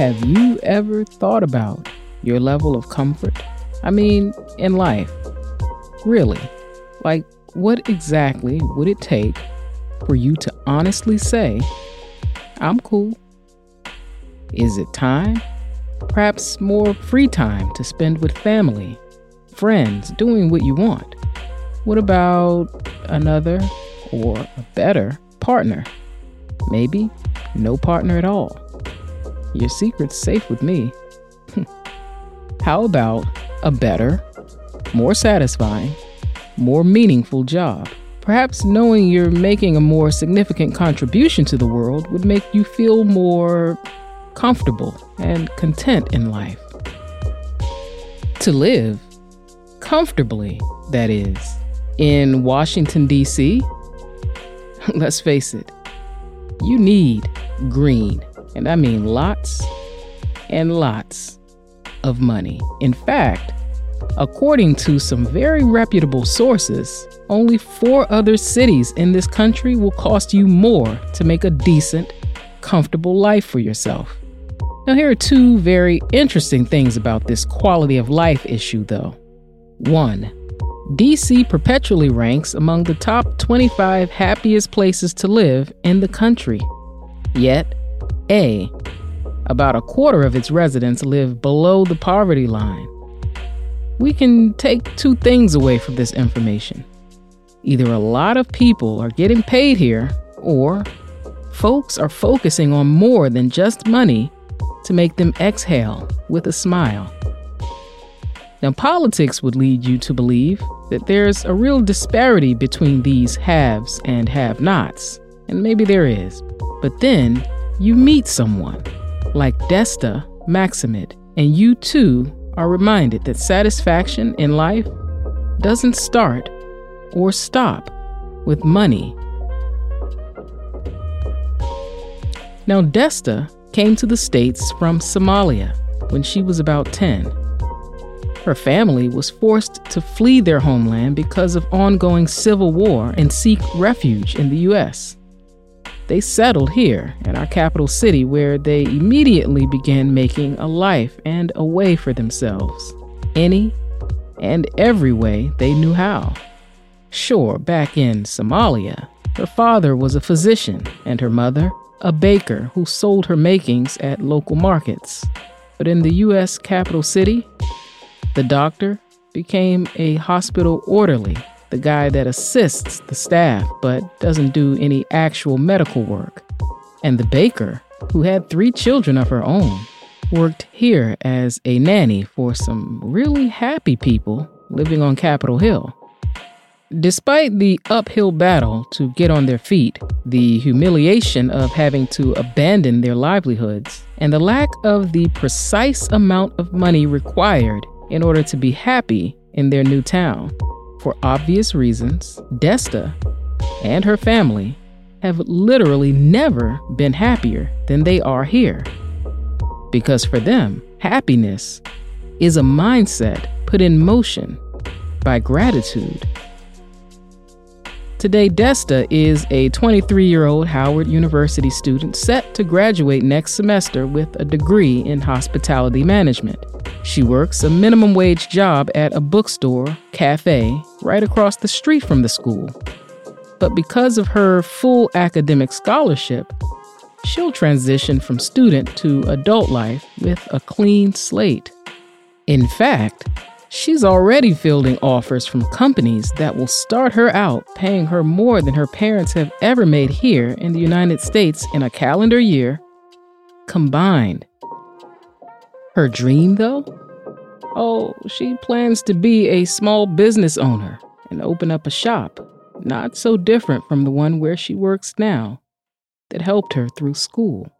Have you ever thought about your level of comfort? I mean, in life. Really? Like, what exactly would it take for you to honestly say, I'm cool? Is it time? Perhaps more free time to spend with family, friends, doing what you want? What about another or a better partner? Maybe no partner at all. Your secret's safe with me. How about a better, more satisfying, more meaningful job? Perhaps knowing you're making a more significant contribution to the world would make you feel more comfortable and content in life. To live comfortably, that is, in Washington, D.C., let's face it, you need green and I mean lots and lots of money. In fact, according to some very reputable sources, only four other cities in this country will cost you more to make a decent, comfortable life for yourself. Now, here are two very interesting things about this quality of life issue, though. One, DC perpetually ranks among the top 25 happiest places to live in the country. Yet, a. About a quarter of its residents live below the poverty line. We can take two things away from this information. Either a lot of people are getting paid here, or folks are focusing on more than just money to make them exhale with a smile. Now, politics would lead you to believe that there's a real disparity between these haves and have nots, and maybe there is. But then you meet someone like Desta Maximid, and you too are reminded that satisfaction in life doesn't start or stop with money. Now, Desta came to the States from Somalia when she was about 10. Her family was forced to flee their homeland because of ongoing civil war and seek refuge in the U.S. They settled here in our capital city where they immediately began making a life and a way for themselves, any and every way they knew how. Sure, back in Somalia, her father was a physician and her mother a baker who sold her makings at local markets. But in the U.S. capital city, the doctor became a hospital orderly the guy that assists the staff but doesn't do any actual medical work. And the baker, who had three children of her own, worked here as a nanny for some really happy people living on Capitol Hill. Despite the uphill battle to get on their feet, the humiliation of having to abandon their livelihoods, and the lack of the precise amount of money required in order to be happy in their new town, for obvious reasons, Desta and her family have literally never been happier than they are here. Because for them, happiness is a mindset put in motion by gratitude. Today, Desta is a 23 year old Howard University student set to graduate next semester with a degree in hospitality management. She works a minimum wage job at a bookstore, cafe, right across the street from the school. But because of her full academic scholarship, she'll transition from student to adult life with a clean slate. In fact, she's already fielding offers from companies that will start her out paying her more than her parents have ever made here in the United States in a calendar year combined. Her dream, though? Oh, she plans to be a small business owner and open up a shop, not so different from the one where she works now, that helped her through school.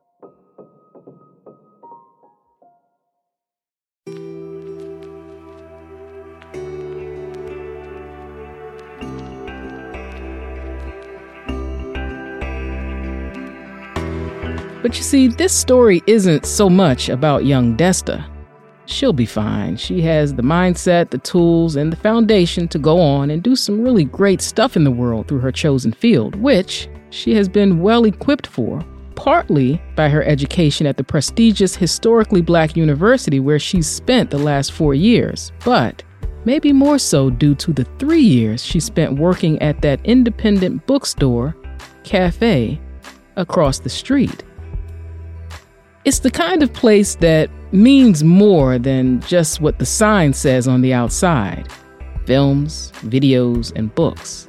But you see, this story isn't so much about young Desta. She'll be fine. She has the mindset, the tools, and the foundation to go on and do some really great stuff in the world through her chosen field, which she has been well equipped for, partly by her education at the prestigious historically black university where she's spent the last four years, but maybe more so due to the three years she spent working at that independent bookstore, cafe, across the street. It's the kind of place that means more than just what the sign says on the outside films, videos, and books.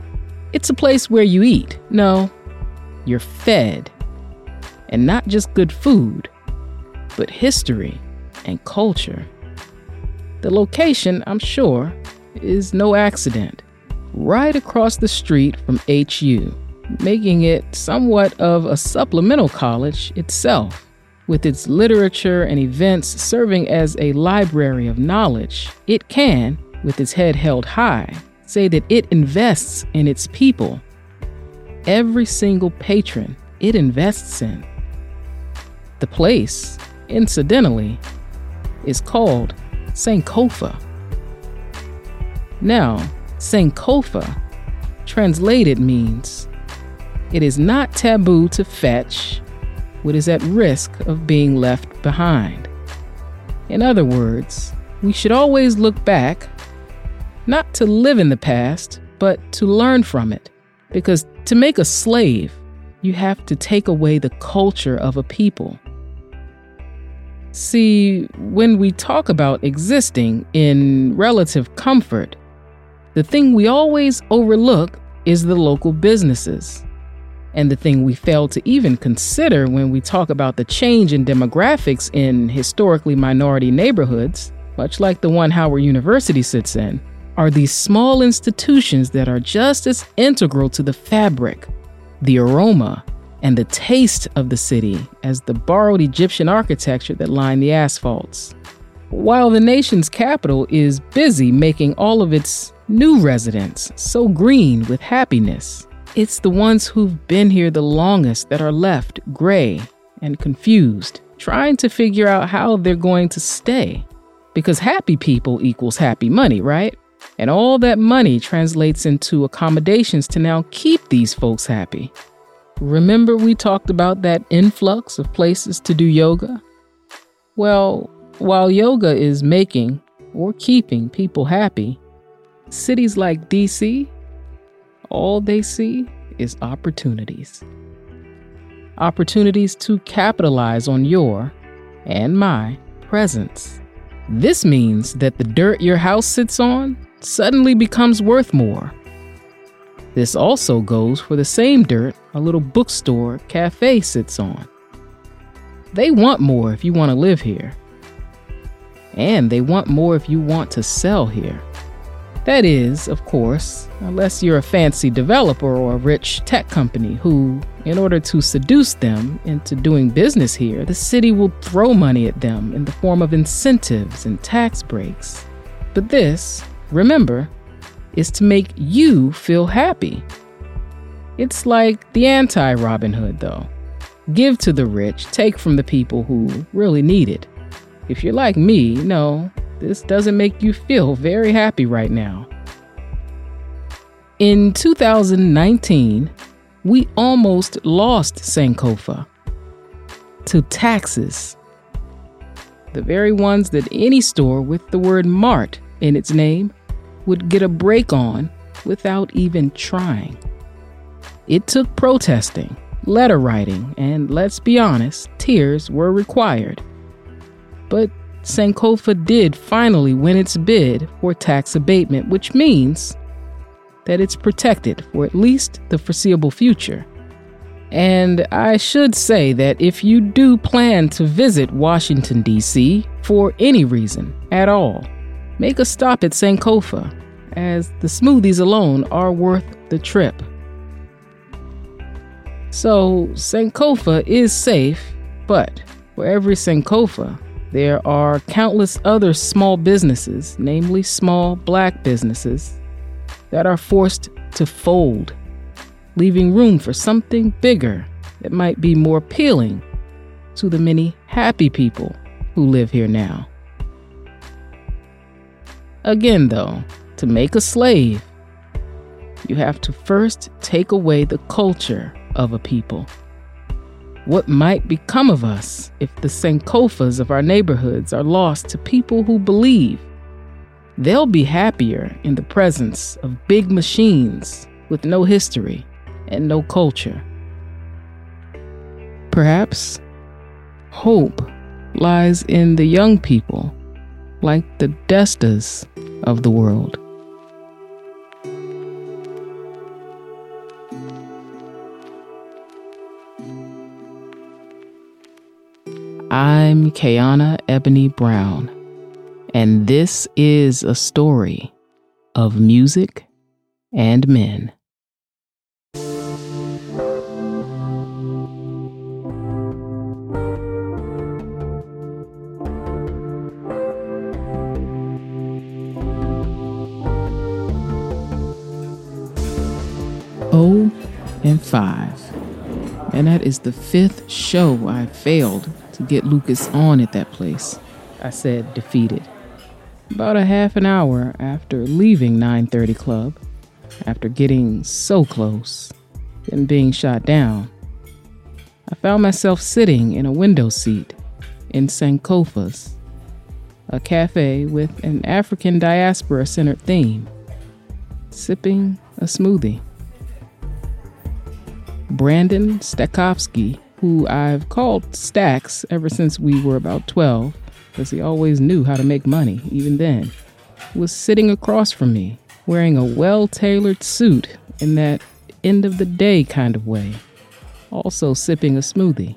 It's a place where you eat. No, you're fed. And not just good food, but history and culture. The location, I'm sure, is no accident. Right across the street from HU, making it somewhat of a supplemental college itself with its literature and events serving as a library of knowledge, it can, with its head held high, say that it invests in its people. Every single patron it invests in. The place, incidentally, is called Sankofa. Now, Sankofa, translated, means it is not taboo to fetch, what is at risk of being left behind. In other words, we should always look back, not to live in the past, but to learn from it. Because to make a slave, you have to take away the culture of a people. See, when we talk about existing in relative comfort, the thing we always overlook is the local businesses. And the thing we fail to even consider when we talk about the change in demographics in historically minority neighborhoods, much like the one Howard University sits in, are these small institutions that are just as integral to the fabric, the aroma, and the taste of the city as the borrowed Egyptian architecture that lined the asphalts. While the nation's capital is busy making all of its new residents so green with happiness, it's the ones who've been here the longest that are left gray and confused, trying to figure out how they're going to stay. Because happy people equals happy money, right? And all that money translates into accommodations to now keep these folks happy. Remember, we talked about that influx of places to do yoga? Well, while yoga is making or keeping people happy, cities like DC all they see is opportunities. Opportunities to capitalize on your and my presence. This means that the dirt your house sits on suddenly becomes worth more. This also goes for the same dirt a little bookstore cafe sits on. They want more if you want to live here. And they want more if you want to sell here. That is, of course, unless you're a fancy developer or a rich tech company who, in order to seduce them into doing business here, the city will throw money at them in the form of incentives and tax breaks. But this, remember, is to make you feel happy. It's like the anti Robin Hood, though. Give to the rich, take from the people who really need it. If you're like me, no, this doesn't make you feel very happy right now. In 2019, we almost lost Sankofa to taxes. The very ones that any store with the word Mart in its name would get a break on without even trying. It took protesting, letter writing, and let's be honest, tears were required. But Sankofa did finally win its bid for tax abatement, which means that it's protected for at least the foreseeable future. And I should say that if you do plan to visit Washington, D.C. for any reason at all, make a stop at Sankofa, as the smoothies alone are worth the trip. So, Sankofa is safe, but for every Sankofa, there are countless other small businesses, namely small black businesses, that are forced to fold, leaving room for something bigger that might be more appealing to the many happy people who live here now. Again, though, to make a slave, you have to first take away the culture of a people. What might become of us if the Sankofas of our neighborhoods are lost to people who believe they'll be happier in the presence of big machines with no history and no culture? Perhaps hope lies in the young people, like the Destas of the world. I'm Kayana Ebony Brown, and this is a story of music and men. Oh and 5. And that is the fifth show I failed get Lucas on at that place. I said, defeated. About a half an hour after leaving 930 Club, after getting so close and being shot down, I found myself sitting in a window seat in Sankofa's, a cafe with an African diaspora centered theme, sipping a smoothie. Brandon Stakovsky, who I've called Stacks ever since we were about 12, because he always knew how to make money, even then, was sitting across from me, wearing a well tailored suit in that end of the day kind of way, also sipping a smoothie.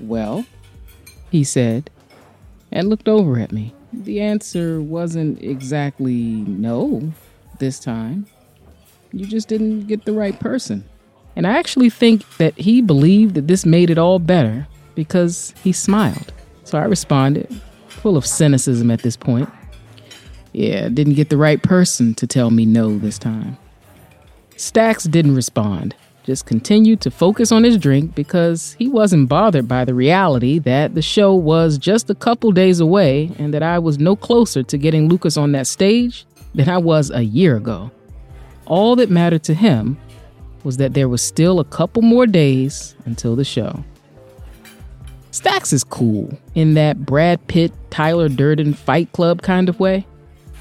Well, he said, and looked over at me. The answer wasn't exactly no this time. You just didn't get the right person. And I actually think that he believed that this made it all better because he smiled. So I responded, full of cynicism at this point. Yeah, didn't get the right person to tell me no this time. Stacks didn't respond, just continued to focus on his drink because he wasn't bothered by the reality that the show was just a couple days away and that I was no closer to getting Lucas on that stage than I was a year ago. All that mattered to him was that there was still a couple more days until the show. Stacks is cool in that Brad Pitt, Tyler Durden fight club kind of way.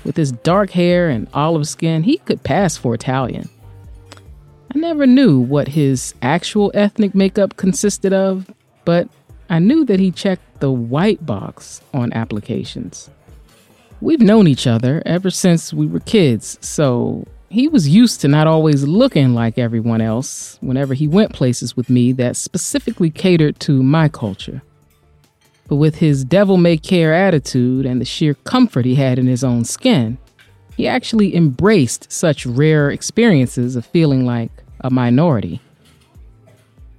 With his dark hair and olive skin, he could pass for Italian. I never knew what his actual ethnic makeup consisted of, but I knew that he checked the white box on applications. We've known each other ever since we were kids, so he was used to not always looking like everyone else whenever he went places with me that specifically catered to my culture. But with his devil may care attitude and the sheer comfort he had in his own skin, he actually embraced such rare experiences of feeling like a minority.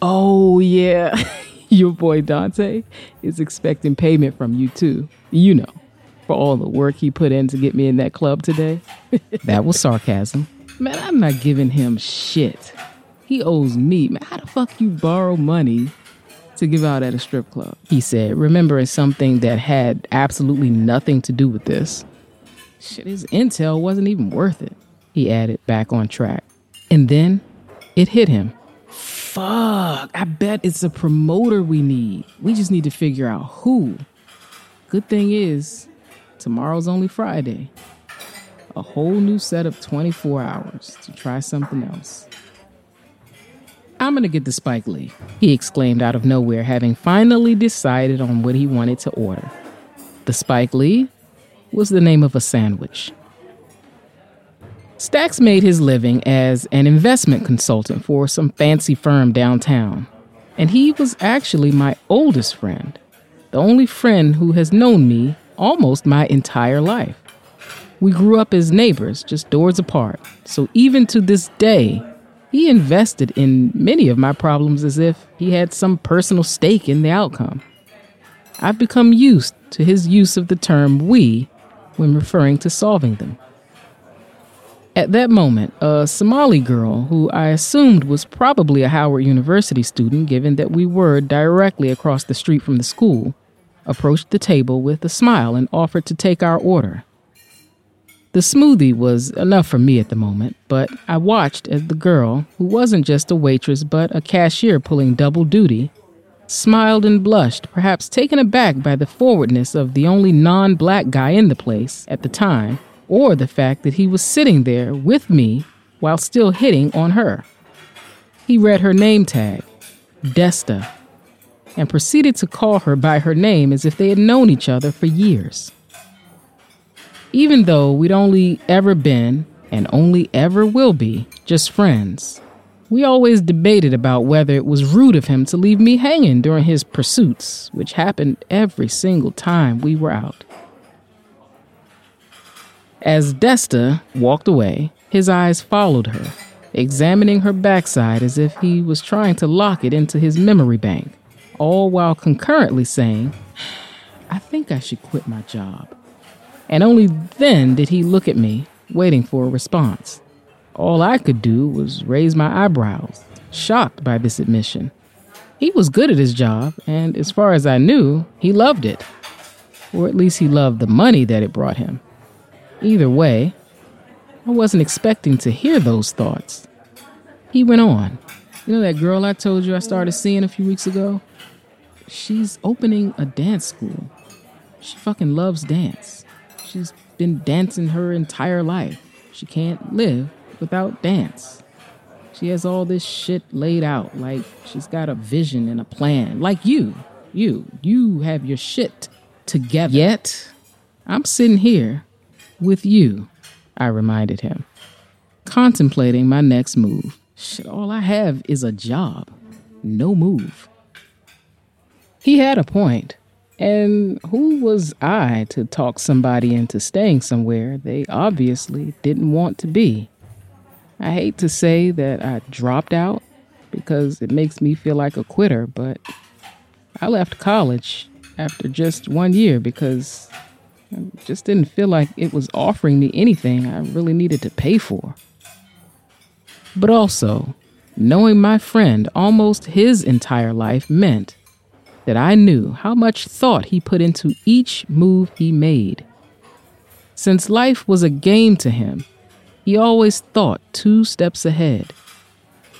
Oh, yeah, your boy Dante is expecting payment from you too. You know for all the work he put in to get me in that club today. that was sarcasm. Man, I'm not giving him shit. He owes me. Man, how the fuck you borrow money to give out at a strip club? He said, remembering something that had absolutely nothing to do with this. Shit, his intel wasn't even worth it. He added, back on track. And then it hit him. Fuck, I bet it's a promoter we need. We just need to figure out who. Good thing is, Tomorrow's only Friday. A whole new set of 24 hours to try something else. I'm gonna get the Spike Lee, he exclaimed out of nowhere, having finally decided on what he wanted to order. The Spike Lee was the name of a sandwich. Stacks made his living as an investment consultant for some fancy firm downtown, and he was actually my oldest friend, the only friend who has known me almost my entire life. We grew up as neighbors, just doors apart. So even to this day, he invested in many of my problems as if he had some personal stake in the outcome. I've become used to his use of the term we when referring to solving them. At that moment, a Somali girl, who I assumed was probably a Howard University student given that we were directly across the street from the school, approached the table with a smile and offered to take our order. The smoothie was enough for me at the moment, but I watched as the girl, who wasn't just a waitress but a cashier pulling double duty, smiled and blushed, perhaps taken aback by the forwardness of the only non black guy in the place at the time, or the fact that he was sitting there with me while still hitting on her. He read her name tag, Desta, and proceeded to call her by her name as if they had known each other for years. Even though we'd only ever been, and only ever will be, just friends, we always debated about whether it was rude of him to leave me hanging during his pursuits, which happened every single time we were out. As Desta walked away, his eyes followed her, examining her backside as if he was trying to lock it into his memory bank, all while concurrently saying, I think I should quit my job and only then did he look at me, waiting for a response. All I could do was raise my eyebrows, shocked by this admission. He was good at his job, and as far as I knew, he loved it. Or at least he loved the money that it brought him. Either way, I wasn't expecting to hear those thoughts. He went on. You know that girl I told you I started seeing a few weeks ago? She's opening a dance school. She fucking loves dance. She's been dancing her entire life. She can't live without dance. She has all this shit laid out. Like she's got a vision and a plan. Like you. You. You have your shit together. Yet, I'm sitting here with you, I reminded him, contemplating my next move. Shit, all I have is a job, no move. He had a point. And who was I to talk somebody into staying somewhere they obviously didn't want to be? I hate to say that I dropped out because it makes me feel like a quitter, but I left college after just one year because I just didn't feel like it was offering me anything I really needed to pay for. But also, knowing my friend almost his entire life meant that I knew how much thought he put into each move he made. Since life was a game to him, he always thought two steps ahead.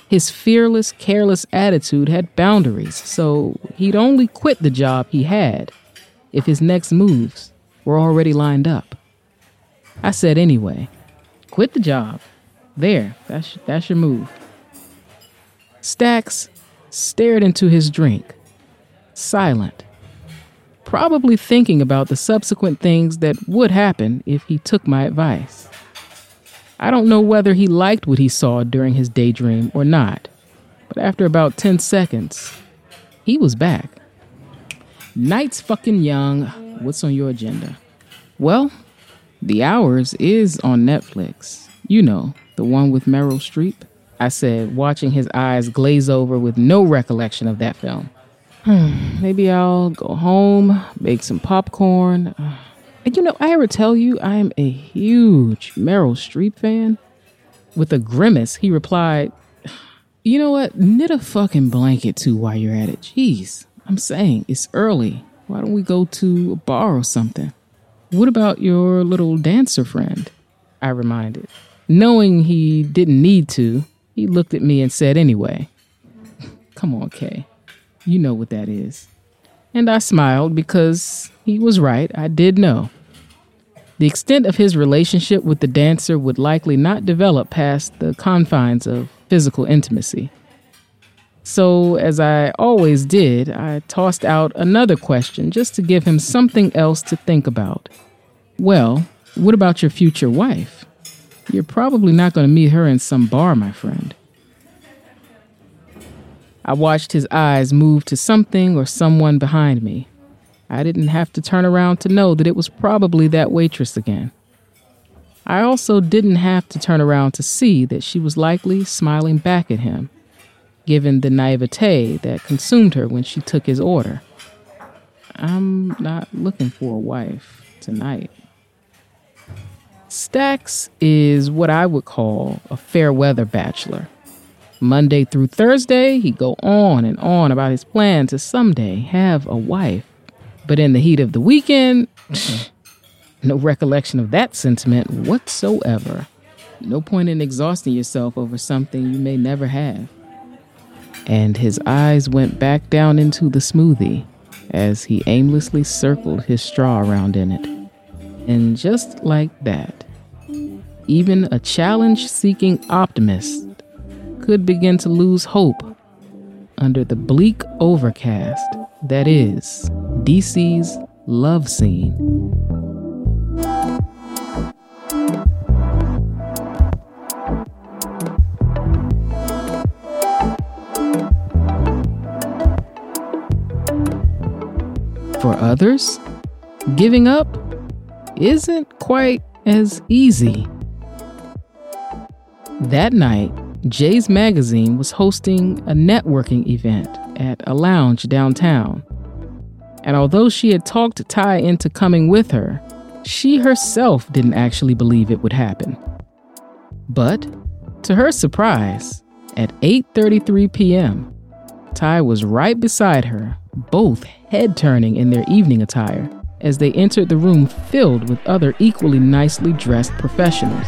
His fearless, careless attitude had boundaries, so he'd only quit the job he had if his next moves were already lined up. I said anyway, quit the job. There, that's, that's your move. Stacks stared into his drink silent, probably thinking about the subsequent things that would happen if he took my advice. I don't know whether he liked what he saw during his daydream or not, but after about 10 seconds, he was back. Night's fucking young. What's on your agenda? Well, The Hours is on Netflix. You know, the one with Meryl Streep. I said, watching his eyes glaze over with no recollection of that film. Hmm, maybe I'll go home, make some popcorn. Uh, and you know, I ever tell you I'm a huge Meryl Streep fan? With a grimace, he replied, You know what? Knit a fucking blanket too while you're at it. Jeez, I'm saying it's early. Why don't we go to a bar or something? What about your little dancer friend? I reminded. Knowing he didn't need to, he looked at me and said, Anyway, come on, Kay. You know what that is. And I smiled because he was right. I did know. The extent of his relationship with the dancer would likely not develop past the confines of physical intimacy. So, as I always did, I tossed out another question just to give him something else to think about. Well, what about your future wife? You're probably not going to meet her in some bar, my friend. I watched his eyes move to something or someone behind me. I didn't have to turn around to know that it was probably that waitress again. I also didn't have to turn around to see that she was likely smiling back at him, given the naivete that consumed her when she took his order. I'm not looking for a wife tonight. Stacks is what I would call a fair weather bachelor. Monday through Thursday, he'd go on and on about his plan to someday have a wife. But in the heat of the weekend, no recollection of that sentiment whatsoever. No point in exhausting yourself over something you may never have. And his eyes went back down into the smoothie as he aimlessly circled his straw around in it. And just like that, even a challenge seeking optimist could begin to lose hope under the bleak overcast that is DC's love scene. For others, giving up isn't quite as easy. That night, Jay's Magazine was hosting a networking event at a lounge downtown. And although she had talked Ty into coming with her, she herself didn't actually believe it would happen. But, to her surprise, at 8:33 p.m., Ty was right beside her, both head turning in their evening attire as they entered the room filled with other equally nicely dressed professionals.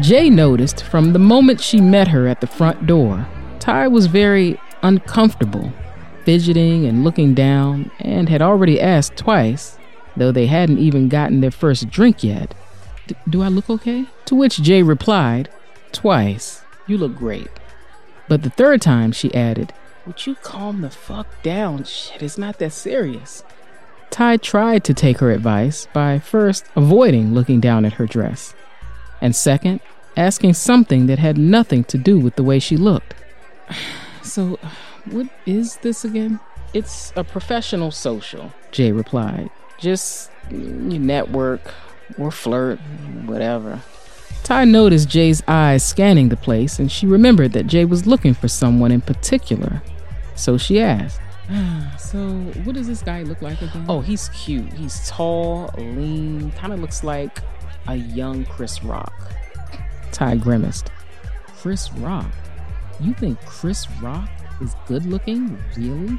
Jay noticed from the moment she met her at the front door, Ty was very uncomfortable, fidgeting and looking down, and had already asked twice, though they hadn't even gotten their first drink yet. Do I look okay? To which Jay replied, Twice. You look great. But the third time she added, Would you calm the fuck down? Shit, it's not that serious. Ty tried to take her advice by first avoiding looking down at her dress, and second, asking something that had nothing to do with the way she looked. So, what is this again? It's a professional social, Jay replied. Just you network or flirt, whatever. Ty noticed Jay's eyes scanning the place, and she remembered that Jay was looking for someone in particular. So she asked, So, what does this guy look like again? Oh, he's cute. He's tall, lean, kind of looks like a young Chris Rock. Ty grimaced. Chris Rock? You think Chris Rock is good looking? Really?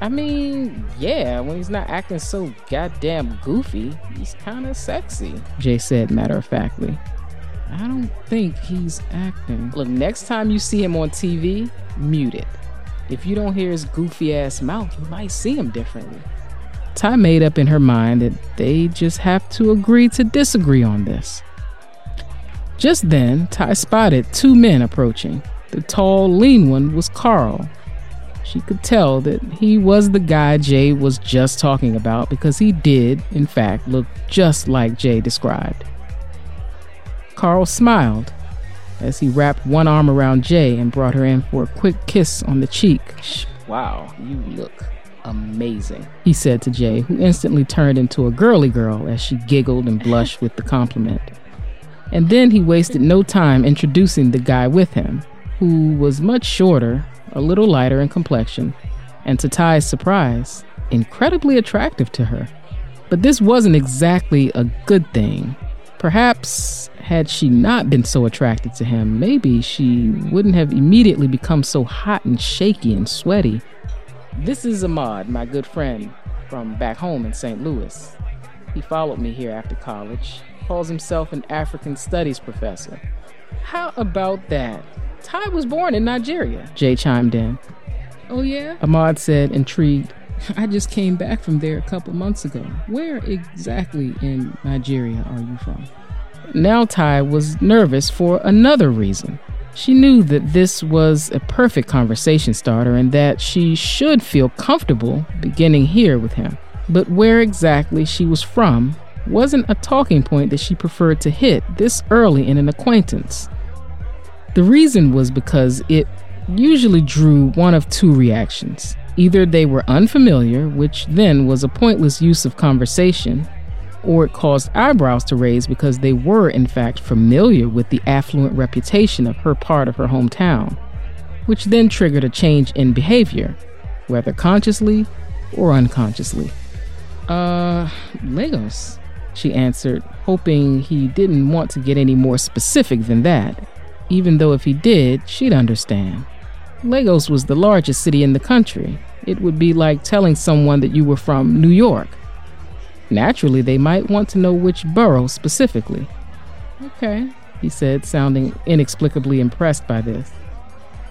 I mean, yeah, when he's not acting so goddamn goofy, he's kind of sexy, Jay said matter of factly. I don't think he's acting. Look, next time you see him on TV, mute it. If you don't hear his goofy ass mouth, you might see him differently. Ty made up in her mind that they just have to agree to disagree on this. Just then, Ty spotted two men approaching. The tall, lean one was Carl. She could tell that he was the guy Jay was just talking about because he did, in fact, look just like Jay described. Carl smiled as he wrapped one arm around Jay and brought her in for a quick kiss on the cheek. Wow, you look amazing, he said to Jay, who instantly turned into a girly girl as she giggled and blushed with the compliment. And then he wasted no time introducing the guy with him, who was much shorter, a little lighter in complexion, and to Ty's surprise, incredibly attractive to her. But this wasn't exactly a good thing. Perhaps, had she not been so attracted to him, maybe she wouldn't have immediately become so hot and shaky and sweaty. This is Ahmad, my good friend from back home in St. Louis. He followed me here after college, calls himself an African studies professor. How about that? Ty was born in Nigeria, Jay chimed in. Oh, yeah? Ahmad said, intrigued. I just came back from there a couple months ago. Where exactly in Nigeria are you from? Now Ty was nervous for another reason. She knew that this was a perfect conversation starter and that she should feel comfortable beginning here with him. But where exactly she was from wasn't a talking point that she preferred to hit this early in an acquaintance. The reason was because it usually drew one of two reactions. Either they were unfamiliar, which then was a pointless use of conversation, or it caused eyebrows to raise because they were, in fact, familiar with the affluent reputation of her part of her hometown, which then triggered a change in behavior, whether consciously or unconsciously. Uh, Lagos, she answered, hoping he didn't want to get any more specific than that, even though if he did, she'd understand. Lagos was the largest city in the country. It would be like telling someone that you were from New York. Naturally, they might want to know which borough specifically. Okay, he said, sounding inexplicably impressed by this.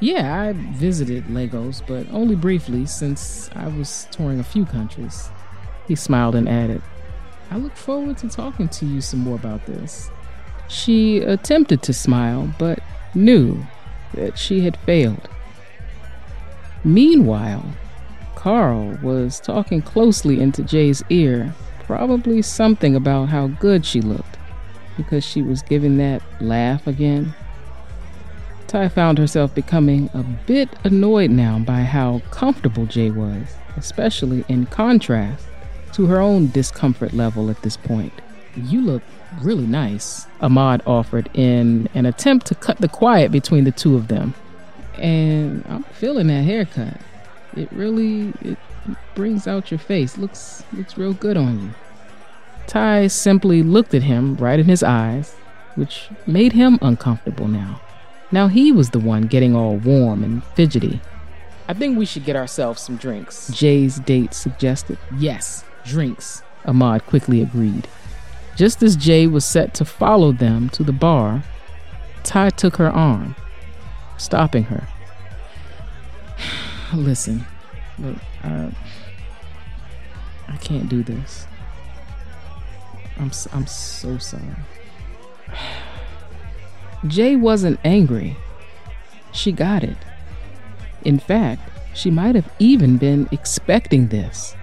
Yeah, I visited Lagos, but only briefly since I was touring a few countries. He smiled and added, I look forward to talking to you some more about this. She attempted to smile, but knew that she had failed. Meanwhile, Carl was talking closely into Jay's ear, probably something about how good she looked, because she was giving that laugh again. Ty found herself becoming a bit annoyed now by how comfortable Jay was, especially in contrast to her own discomfort level at this point. You look really nice, Ahmad offered in an attempt to cut the quiet between the two of them. And I'm feeling that haircut. It really it brings out your face. Looks looks real good on you. Ty simply looked at him right in his eyes, which made him uncomfortable now. Now he was the one getting all warm and fidgety. I think we should get ourselves some drinks, Jay's date suggested. Yes, drinks, Ahmad quickly agreed. Just as Jay was set to follow them to the bar, Ty took her arm, stopping her. Listen, look, I, I can't do this. I'm, I'm so sorry. Jay wasn't angry. She got it. In fact, she might have even been expecting this.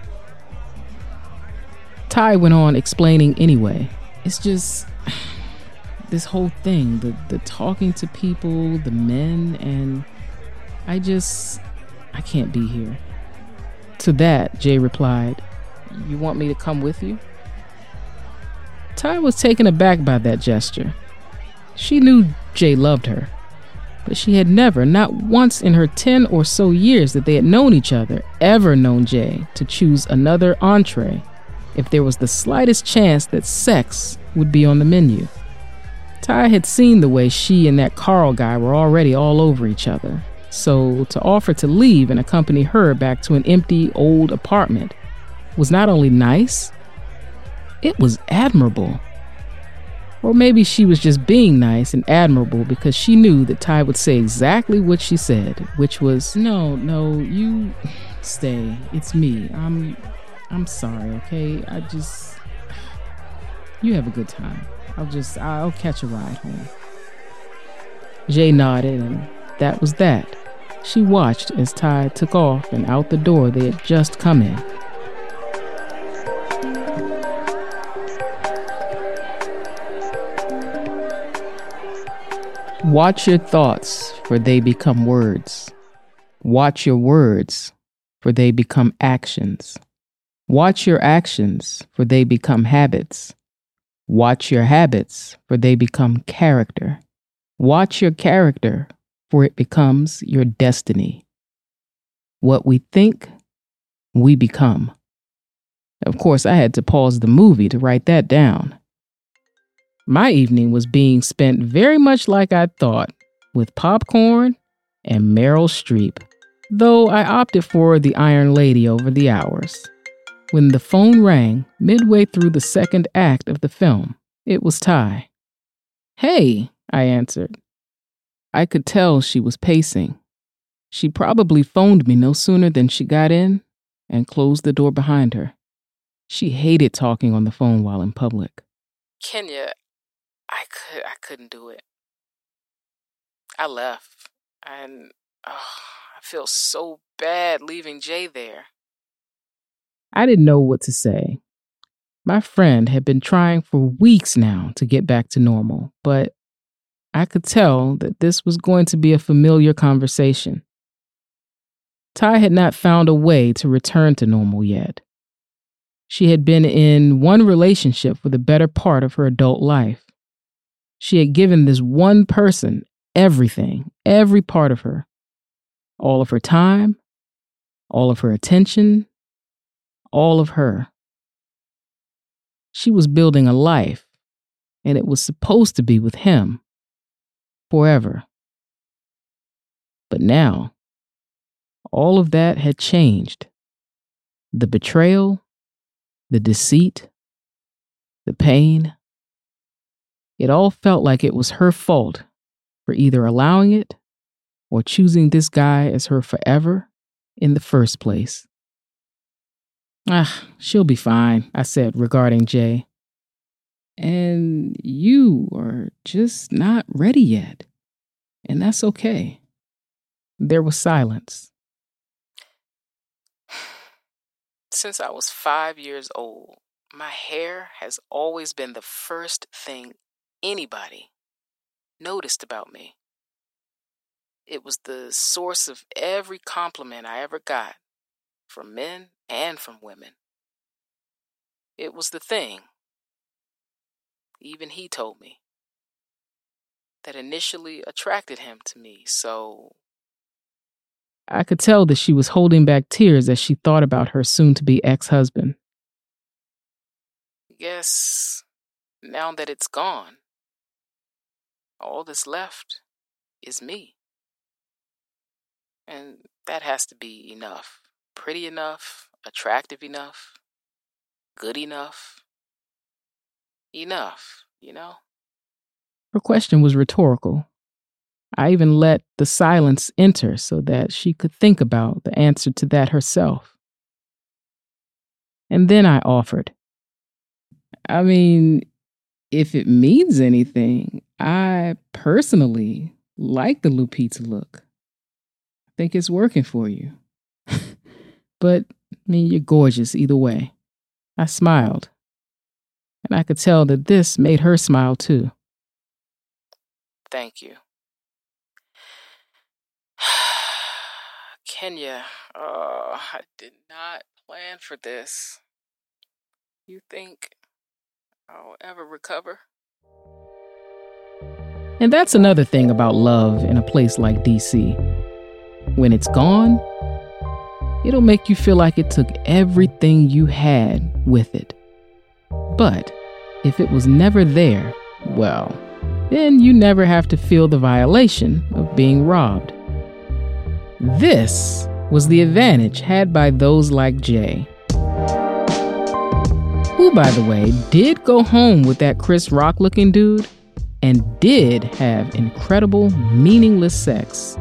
Ty went on explaining anyway. It's just this whole thing the, the talking to people, the men, and I just, I can't be here. To that, Jay replied, You want me to come with you? Ty was taken aback by that gesture. She knew Jay loved her, but she had never, not once in her 10 or so years that they had known each other, ever known Jay to choose another entree if there was the slightest chance that sex would be on the menu. Ty had seen the way she and that Carl guy were already all over each other, so to offer to leave and accompany her back to an empty old apartment was not only nice, it was admirable. Or maybe she was just being nice and admirable because she knew that Ty would say exactly what she said, which was, "No, no, you stay. It's me. I'm I'm sorry, okay? I just you have a good time. I'll just I'll catch a ride home." Jay nodded and that was that. She watched as Ty took off and out the door they had just come in. Watch your thoughts, for they become words. Watch your words, for they become actions. Watch your actions, for they become habits. Watch your habits, for they become character. Watch your character, for it becomes your destiny. What we think, we become. Of course, I had to pause the movie to write that down. My evening was being spent very much like I thought, with popcorn and Meryl Streep, though I opted for the Iron Lady over the hours. When the phone rang midway through the second act of the film, it was Ty. Hey, I answered. I could tell she was pacing. She probably phoned me no sooner than she got in and closed the door behind her. She hated talking on the phone while in public. Kenya, I could I couldn't do it. I left and oh, I feel so bad leaving Jay there. I didn't know what to say. My friend had been trying for weeks now to get back to normal, but I could tell that this was going to be a familiar conversation. Ty had not found a way to return to normal yet. She had been in one relationship for the better part of her adult life. She had given this one person everything, every part of her, all of her time, all of her attention, all of her. She was building a life, and it was supposed to be with him forever. But now, all of that had changed. The betrayal, the deceit, the pain. It all felt like it was her fault for either allowing it or choosing this guy as her forever in the first place. Ah, she'll be fine, I said regarding Jay. And you are just not ready yet. And that's okay. There was silence. Since I was five years old, my hair has always been the first thing anybody noticed about me. It was the source of every compliment I ever got from men and from women. It was the thing, even he told me, that initially attracted him to me, so. I could tell that she was holding back tears as she thought about her soon to be ex husband. Yes, now that it's gone, all that's left is me. And that has to be enough. Pretty enough, attractive enough, good enough. Enough, you know? Her question was rhetorical. I even let the silence enter so that she could think about the answer to that herself. And then I offered. I mean, if it means anything, I personally like the Lupita look. I think it's working for you. but I mean, you're gorgeous either way. I smiled, and I could tell that this made her smile too. Thank you. Kenya, oh, I did not plan for this. You think I'll ever recover? And that's another thing about love in a place like DC. When it's gone, it'll make you feel like it took everything you had with it. But if it was never there, well, then you never have to feel the violation of being robbed. This was the advantage had by those like Jay. Who, by the way, did go home with that Chris Rock looking dude and did have incredible, meaningless sex.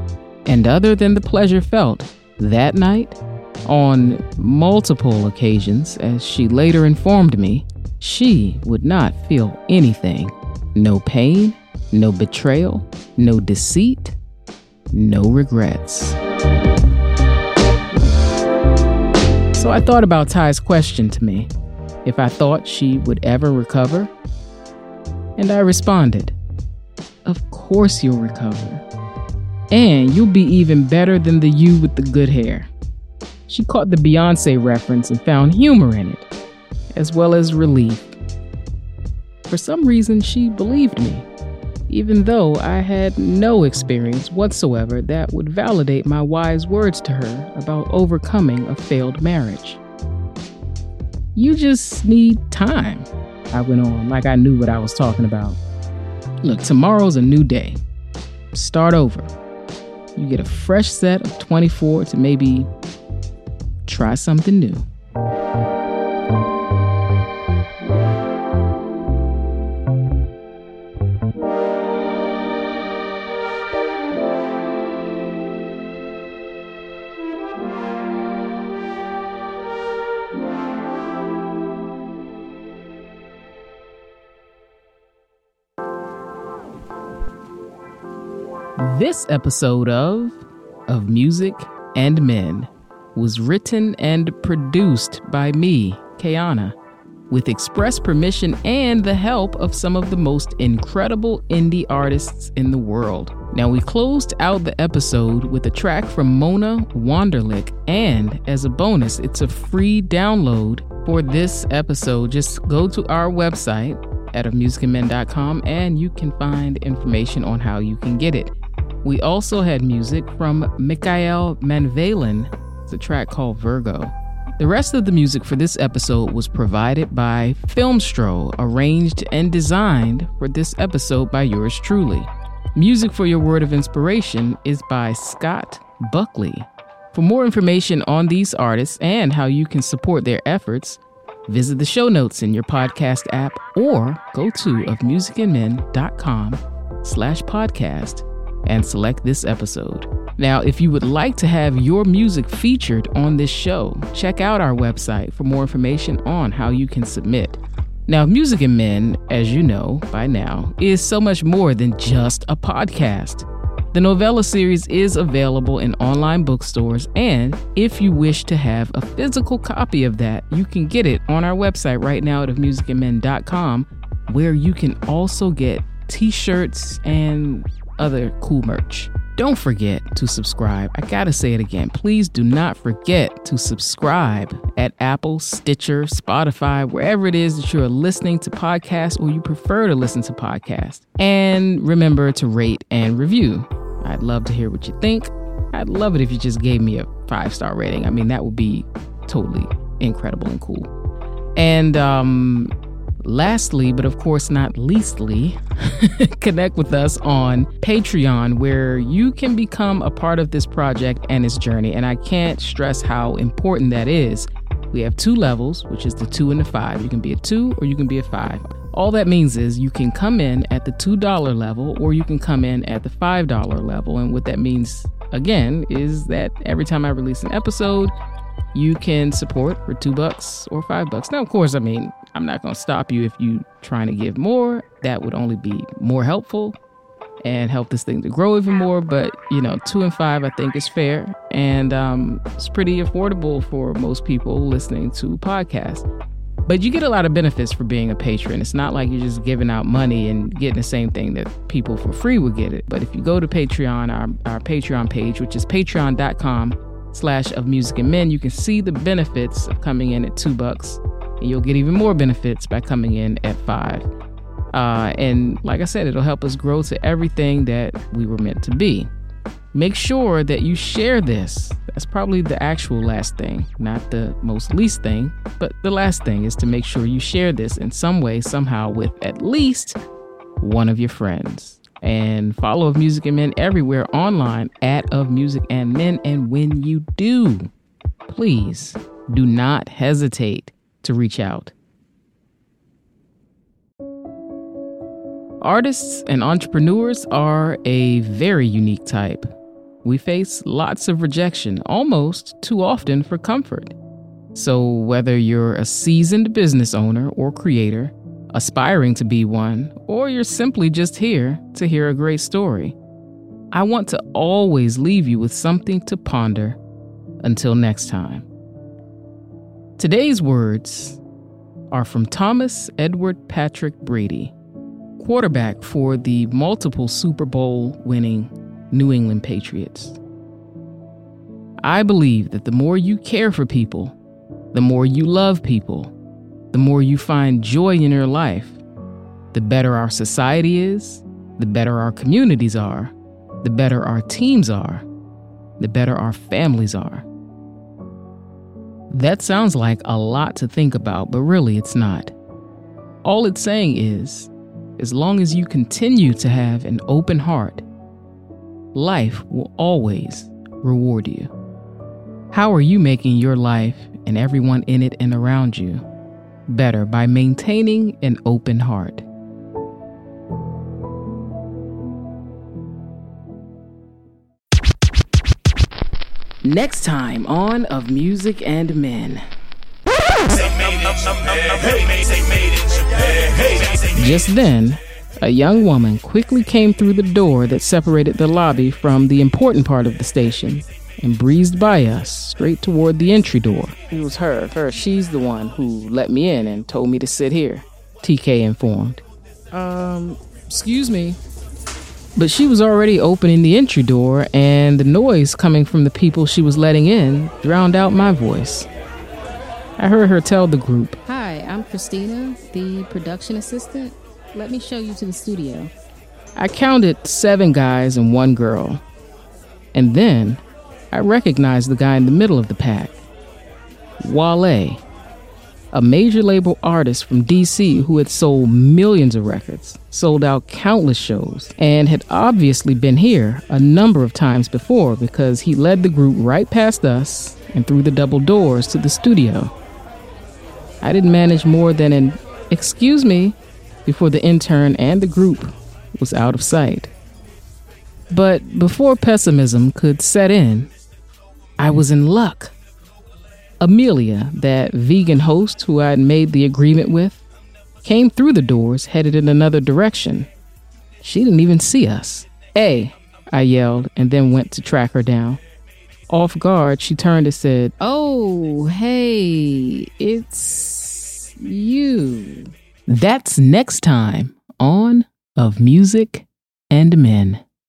And other than the pleasure felt that night, on multiple occasions, as she later informed me, she would not feel anything. No pain, no betrayal, no deceit, no regrets. So I thought about Ty's question to me if I thought she would ever recover. And I responded, Of course you'll recover. And you'll be even better than the you with the good hair. She caught the Beyonce reference and found humor in it, as well as relief. For some reason, she believed me, even though I had no experience whatsoever that would validate my wise words to her about overcoming a failed marriage. You just need time, I went on like I knew what I was talking about. Look, tomorrow's a new day. Start over. You get a fresh set of 24 to maybe try something new. This episode of Of Music and Men was written and produced by me, Kayana, with express permission and the help of some of the most incredible indie artists in the world. Now, we closed out the episode with a track from Mona Wanderlick, and as a bonus, it's a free download for this episode. Just go to our website at ofmusicandmen.com and you can find information on how you can get it. We also had music from Mikael Manvalen, a track called Virgo. The rest of the music for this episode was provided by Filmstro, arranged and designed for this episode by yours truly. Music for your word of inspiration is by Scott Buckley. For more information on these artists and how you can support their efforts, visit the show notes in your podcast app or go to ofmusicandmen.com slash podcast and select this episode. Now, if you would like to have your music featured on this show, check out our website for more information on how you can submit. Now, Music and Men, as you know by now, is so much more than just a podcast. The novella series is available in online bookstores, and if you wish to have a physical copy of that, you can get it on our website right now at musicandmen.com, where you can also get t shirts and other cool merch. Don't forget to subscribe. I gotta say it again. Please do not forget to subscribe at Apple, Stitcher, Spotify, wherever it is that you're listening to podcasts or you prefer to listen to podcasts. And remember to rate and review. I'd love to hear what you think. I'd love it if you just gave me a five star rating. I mean, that would be totally incredible and cool. And um, lastly, but of course not leastly, connect with us on Patreon, where you can become a part of this project and its journey. And I can't stress how important that is. We have two levels, which is the two and the five. You can be a two or you can be a five. All that means is you can come in at the $2 level or you can come in at the $5 level. And what that means, again, is that every time I release an episode, you can support for two bucks or five bucks. Now, of course, I mean, I'm not going to stop you if you trying to give more. That would only be more helpful and help this thing to grow even more. But you know, two and five, I think, is fair, and um, it's pretty affordable for most people listening to podcasts. But you get a lot of benefits for being a patron. It's not like you're just giving out money and getting the same thing that people for free would get it. But if you go to Patreon, our, our Patreon page, which is patreon.com slash of music and men, you can see the benefits of coming in at two bucks. And you'll get even more benefits by coming in at five. Uh, and like I said, it'll help us grow to everything that we were meant to be. Make sure that you share this. That's probably the actual last thing, not the most least thing, but the last thing is to make sure you share this in some way, somehow, with at least one of your friends. And follow Of Music and Men everywhere online at Of Music and Men. And when you do, please do not hesitate to reach out. Artists and entrepreneurs are a very unique type. We face lots of rejection, almost too often for comfort. So, whether you're a seasoned business owner or creator, aspiring to be one, or you're simply just here to hear a great story, I want to always leave you with something to ponder. Until next time. Today's words are from Thomas Edward Patrick Brady, quarterback for the multiple Super Bowl winning New England Patriots. I believe that the more you care for people, the more you love people, the more you find joy in your life, the better our society is, the better our communities are, the better our teams are, the better our families are. That sounds like a lot to think about, but really it's not. All it's saying is, as long as you continue to have an open heart, life will always reward you. How are you making your life and everyone in it and around you better by maintaining an open heart? Next time on Of Music and Men. Just then, a young woman quickly came through the door that separated the lobby from the important part of the station and breezed by us straight toward the entry door. It was her, her, she's the one who let me in and told me to sit here, TK informed. Um, excuse me. But she was already opening the entry door, and the noise coming from the people she was letting in drowned out my voice. I heard her tell the group Hi, I'm Christina, the production assistant. Let me show you to the studio. I counted seven guys and one girl. And then I recognized the guy in the middle of the pack. Wale, a major label artist from DC who had sold millions of records, sold out countless shows, and had obviously been here a number of times before because he led the group right past us and through the double doors to the studio. I didn't manage more than an excuse me before the intern and the group was out of sight. But before pessimism could set in, I was in luck. Amelia, that vegan host who I'd made the agreement with, came through the doors headed in another direction. She didn't even see us. Hey, I yelled and then went to track her down. Off guard, she turned and said, Oh, hey, it's you. That's next time on Of Music and Men.